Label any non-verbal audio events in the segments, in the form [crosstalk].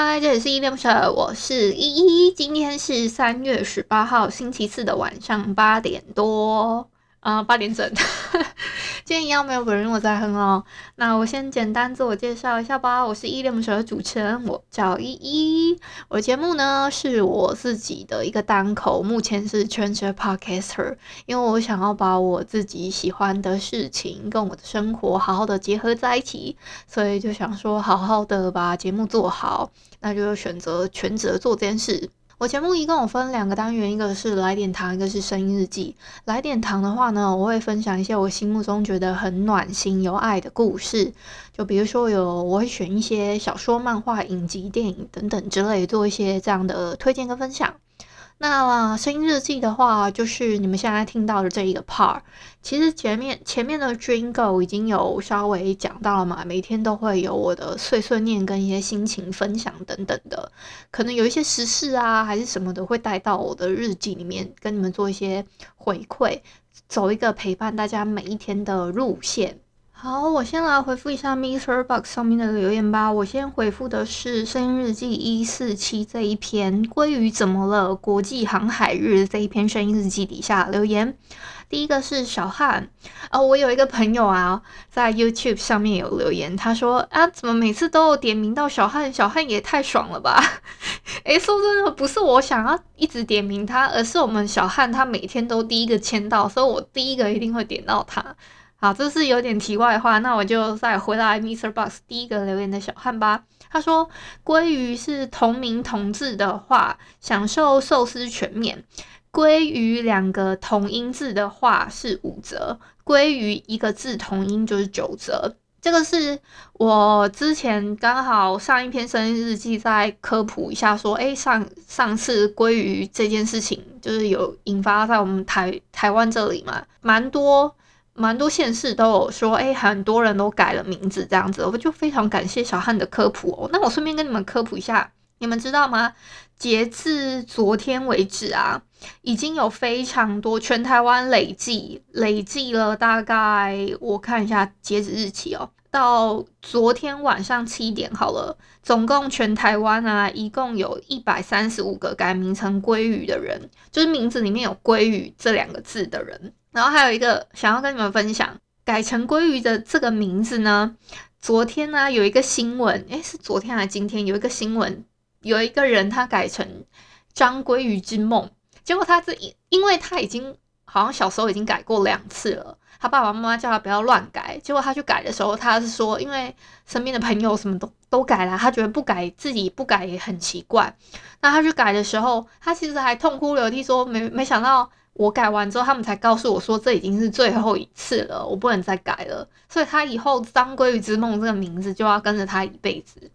嗨，这里是伊丽莎，我是依依。今天是三月十八号星期四的晚上八点多，啊、八点整。[laughs] 今天一样没有本人我在哼哦。那我先简单自我介绍一下吧，我是依依恋不舍的主持人，我叫依依。我节目呢是我自己的一个单口，目前是全职 podcaster，因为我想要把我自己喜欢的事情跟我的生活好好的结合在一起，所以就想说好好的把节目做好，那就选择全职做这件事。我节目一共有分两个单元，一个是来点糖，一个是声音日记。来点糖的话呢，我会分享一些我心目中觉得很暖心、有爱的故事，就比如说有我会选一些小说、漫画、影集、电影等等之类，做一些这样的推荐跟分享。那声音日记的话，就是你们现在听到的这一个 part。其实前面前面的 Jingle 已经有稍微讲到了嘛，每天都会有我的碎碎念跟一些心情分享等等的，可能有一些时事啊，还是什么的，会带到我的日记里面，跟你们做一些回馈，走一个陪伴大家每一天的路线。好，我先来回复一下 MixerBox 上面的留言吧。我先回复的是声音日记一四七这一篇，鲑鱼怎么了？国际航海日这一篇声音日记底下留言。第一个是小汉，哦，我有一个朋友啊，在 YouTube 上面有留言，他说啊，怎么每次都有点名到小汉？小汉也太爽了吧！[laughs] 诶，说真的，不是我想要一直点名他，而是我们小汉他每天都第一个签到，所以我第一个一定会点到他。好，这是有点题外话，那我就再回来，Mr. Box 第一个留言的小汉吧。他说：“鲑鱼是同名同字的话，享受寿司全面；鲑鱼两个同音字的话是五折；鲑鱼一个字同音就是九折。”这个是我之前刚好上一篇生日日记再科普一下，说：“诶，上上次鲑鱼这件事情，就是有引发在我们台台湾这里嘛，蛮多。”蛮多县市都有说，哎，很多人都改了名字这样子，我就非常感谢小汉的科普哦。那我顺便跟你们科普一下，你们知道吗？截至昨天为止啊，已经有非常多全台湾累计累计了大概，我看一下截止日期哦，到昨天晚上七点好了，总共全台湾啊，一共有一百三十五个改名成鲑鱼的人，就是名字里面有鲑鱼这两个字的人。然后还有一个想要跟你们分享，改成鲑鱼的这个名字呢，昨天呢有一个新闻，诶，是昨天还是今天有一个新闻，有一个人他改成张鲑鱼之梦，结果他这因因为他已经好像小时候已经改过两次了，他爸爸妈妈叫他不要乱改，结果他去改的时候，他是说因为身边的朋友什么都都改了，他觉得不改自己不改也很奇怪，那他去改的时候，他其实还痛哭流涕说没没想到。我改完之后，他们才告诉我说，这已经是最后一次了，我不能再改了。所以他以后“张鲑鱼之梦”这个名字就要跟着他一辈子。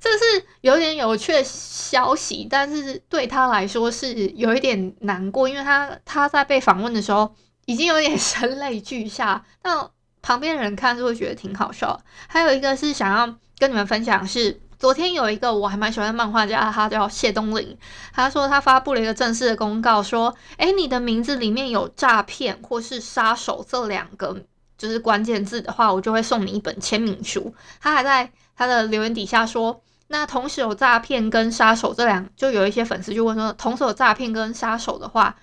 这是有点有趣的消息，但是对他来说是有一点难过，因为他他在被访问的时候已经有点声泪俱下，但旁边的人看就会觉得挺好笑。还有一个是想要跟你们分享是。昨天有一个我还蛮喜欢的漫画家，他叫谢东林。他说他发布了一个正式的公告，说：“哎，你的名字里面有诈骗或是杀手这两个就是关键字的话，我就会送你一本签名书。”他还在他的留言底下说：“那同时有诈骗跟杀手这两，就有一些粉丝就问说，同时有诈骗跟杀手的话。”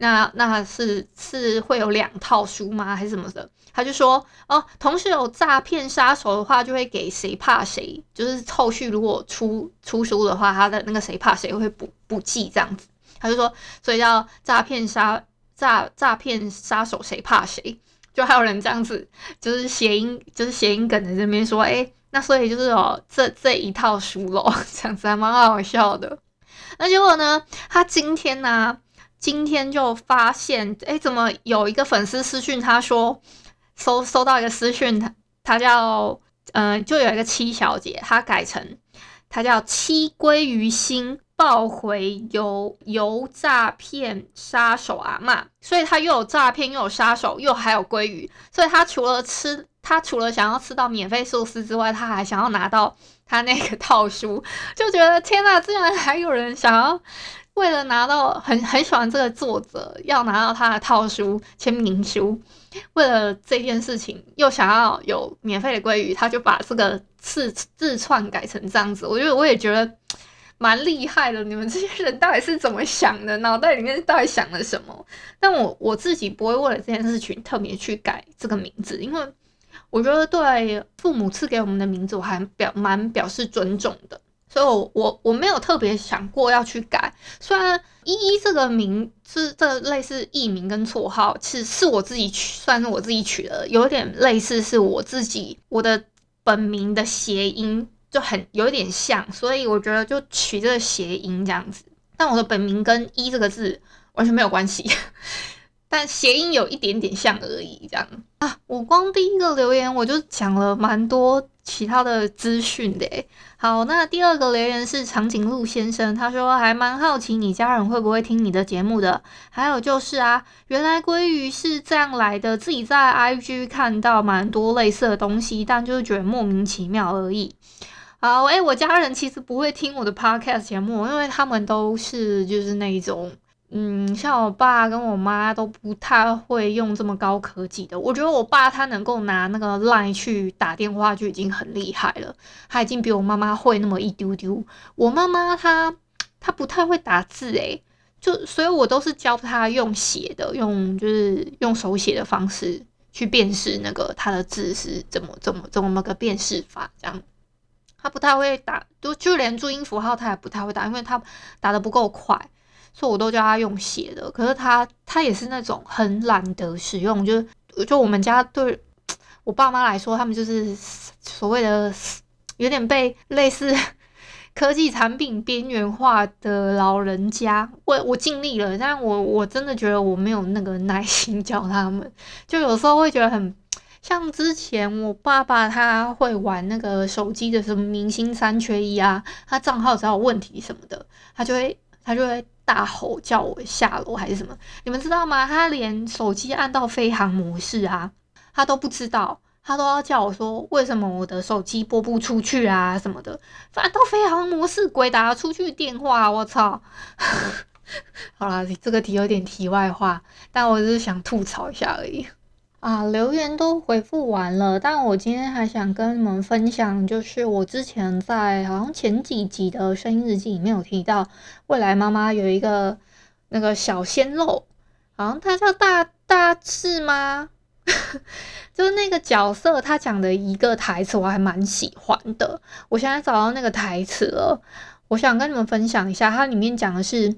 那那是是会有两套书吗？还是什么的？他就说哦，同时有诈骗杀手的话，就会给谁怕谁，就是后续如果出出书的话，他的那个谁怕谁会补补记这样子。他就说，所以叫诈骗杀诈诈骗杀手谁怕谁，就还有人这样子，就是谐音就是谐音梗在这边说，诶，那所以就是哦，这这一套书咯，[laughs] 这样子还蛮好笑的。那结果呢，他今天呢、今天就发现，哎，怎么有一个粉丝私讯他说，收收到一个私讯，他他叫嗯、就有一个七小姐，她改成她叫七鲑鱼心爆回油油诈骗杀手阿嬷，所以她又有诈骗，又有杀手，又还有鲑鱼，所以她除了吃，她除了想要吃到免费寿司之外，她还想要拿到她那个套书，就觉得天呐，竟然还有人想要。为了拿到很很喜欢这个作者，要拿到他的套书签名书，为了这件事情又想要有免费的鲑鱼，他就把这个自自创改成这样子。我觉得我也觉得蛮厉害的。你们这些人到底是怎么想的？脑袋里面到底想了什么？但我我自己不会为了这件事情特别去改这个名字，因为我觉得对父母赐给我们的名字，我还表蛮表示尊重的。所以我，我我没有特别想过要去改。虽然依依这个名是这类似艺名跟绰号，其实是我自己取，算是我自己取的，有点类似是我自己我的本名的谐音，就很有一点像，所以我觉得就取这个谐音这样子。但我的本名跟依这个字完全没有关系，[laughs] 但谐音有一点点像而已。这样啊，我光第一个留言我就讲了蛮多其他的资讯的。好，那第二个留言是长颈鹿先生，他说还蛮好奇你家人会不会听你的节目的。还有就是啊，原来鲑鱼是这样来的，自己在 IG 看到蛮多类似的东西，但就是觉得莫名其妙而已。好，诶、欸，我家人其实不会听我的 Podcast 节目，因为他们都是就是那一种。嗯，像我爸跟我妈都不太会用这么高科技的。我觉得我爸他能够拿那个 Line 去打电话就已经很厉害了，他已经比我妈妈会那么一丢丢。我妈妈她她不太会打字诶，就所以我都是教她用写的，用就是用手写的方式去辨识那个她的字是怎么怎么怎么个辨识法这样。她不太会打，就就连注音符号她也不太会打，因为她打的不够快。所以我都叫他用写的，可是他他也是那种很懒得使用，就是就我们家对我爸妈来说，他们就是所谓的有点被类似 [laughs] 科技产品边缘化的老人家。我我尽力了，但我我真的觉得我没有那个耐心教他们，就有时候会觉得很像之前我爸爸他会玩那个手机的什么明星三缺一啊，他账号只要有问题什么的，他就会他就会。大吼叫我下楼还是什么？你们知道吗？他连手机按到飞行模式啊，他都不知道，他都要叫我说为什么我的手机拨不出去啊什么的。按到飞航模式，鬼打出去电话，我操！[laughs] 好啦，这个题有点题外话，但我只是想吐槽一下而已。啊，留言都回复完了，但我今天还想跟你们分享，就是我之前在好像前几集的声音日记里面有提到，未来妈妈有一个那个小鲜肉，好像他叫大大志吗？[laughs] 就是那个角色，他讲的一个台词我还蛮喜欢的，我现在找到那个台词了，我想跟你们分享一下，它里面讲的是。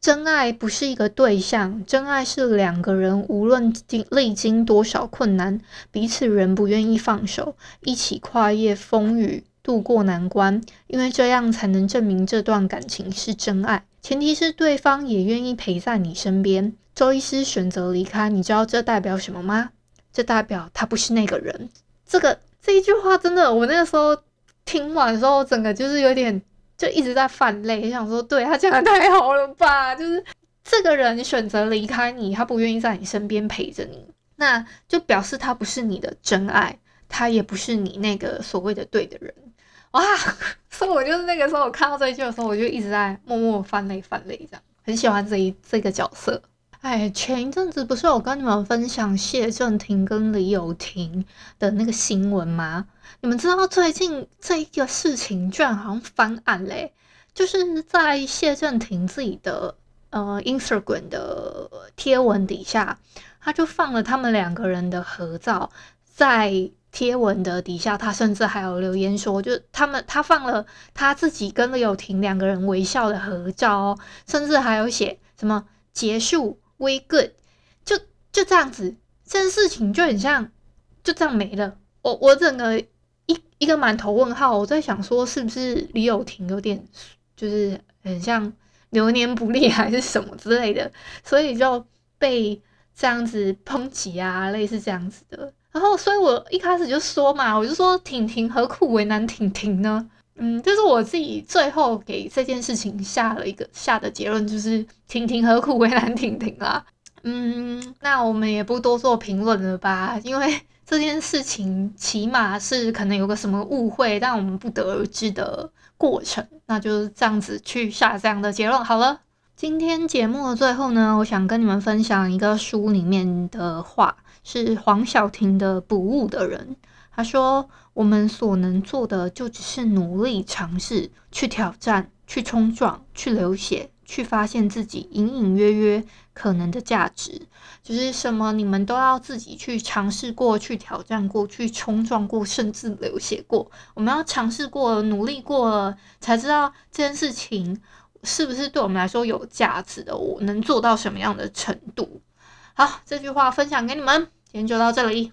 真爱不是一个对象，真爱是两个人，无论经历经多少困难，彼此仍不愿意放手，一起跨越风雨，度过难关，因为这样才能证明这段感情是真爱。前提是对方也愿意陪在你身边。周医师选择离开，你知道这代表什么吗？这代表他不是那个人。这个这一句话真的，我那个时候听完的时候，整个就是有点。就一直在泛泪，想说，对，他讲的太好了吧？就是这个人选择离开你，他不愿意在你身边陪着你，那就表示他不是你的真爱，他也不是你那个所谓的对的人。哇！所以我就是那个时候，我看到这一句的时候，我就一直在默默翻泪，翻泪这样，很喜欢这一这个角色。哎，前一阵子不是有跟你们分享谢震廷跟李友廷的那个新闻吗？你们知道最近这一个事情居然好像翻案嘞，就是在谢震廷自己的呃 Instagram 的贴文底下，他就放了他们两个人的合照，在贴文的底下，他甚至还有留言说，就他们他放了他自己跟李友廷两个人微笑的合照哦，甚至还有写什么结束。We good，就就这样子，这件事情就很像，就这样没了。我我整个一一个满头问号，我在想说是不是李友廷有点就是很像流年不利 [laughs] 还是什么之类的，所以就被这样子抨击啊，类似这样子的。然后，所以我一开始就说嘛，我就说婷婷何苦为难婷婷呢？嗯，就是我自己最后给这件事情下了一个下的结论，就是婷婷何苦为难婷婷啦。嗯，那我们也不多做评论了吧，因为 [laughs] 这件事情起码是可能有个什么误会，但我们不得而知的过程，那就是这样子去下这样的结论好了。今天节目的最后呢，我想跟你们分享一个书里面的话。是黄晓婷的《不误的人》，他说：“我们所能做的就只是努力尝试，去挑战，去冲撞，去流血，去发现自己隐隐约约可能的价值。就是什么，你们都要自己去尝试过，去挑战过，去冲撞过，甚至流血过。我们要尝试过，努力过，才知道这件事情是不是对我们来说有价值的。我能做到什么样的程度？”好，这句话分享给你们，今天就到这里。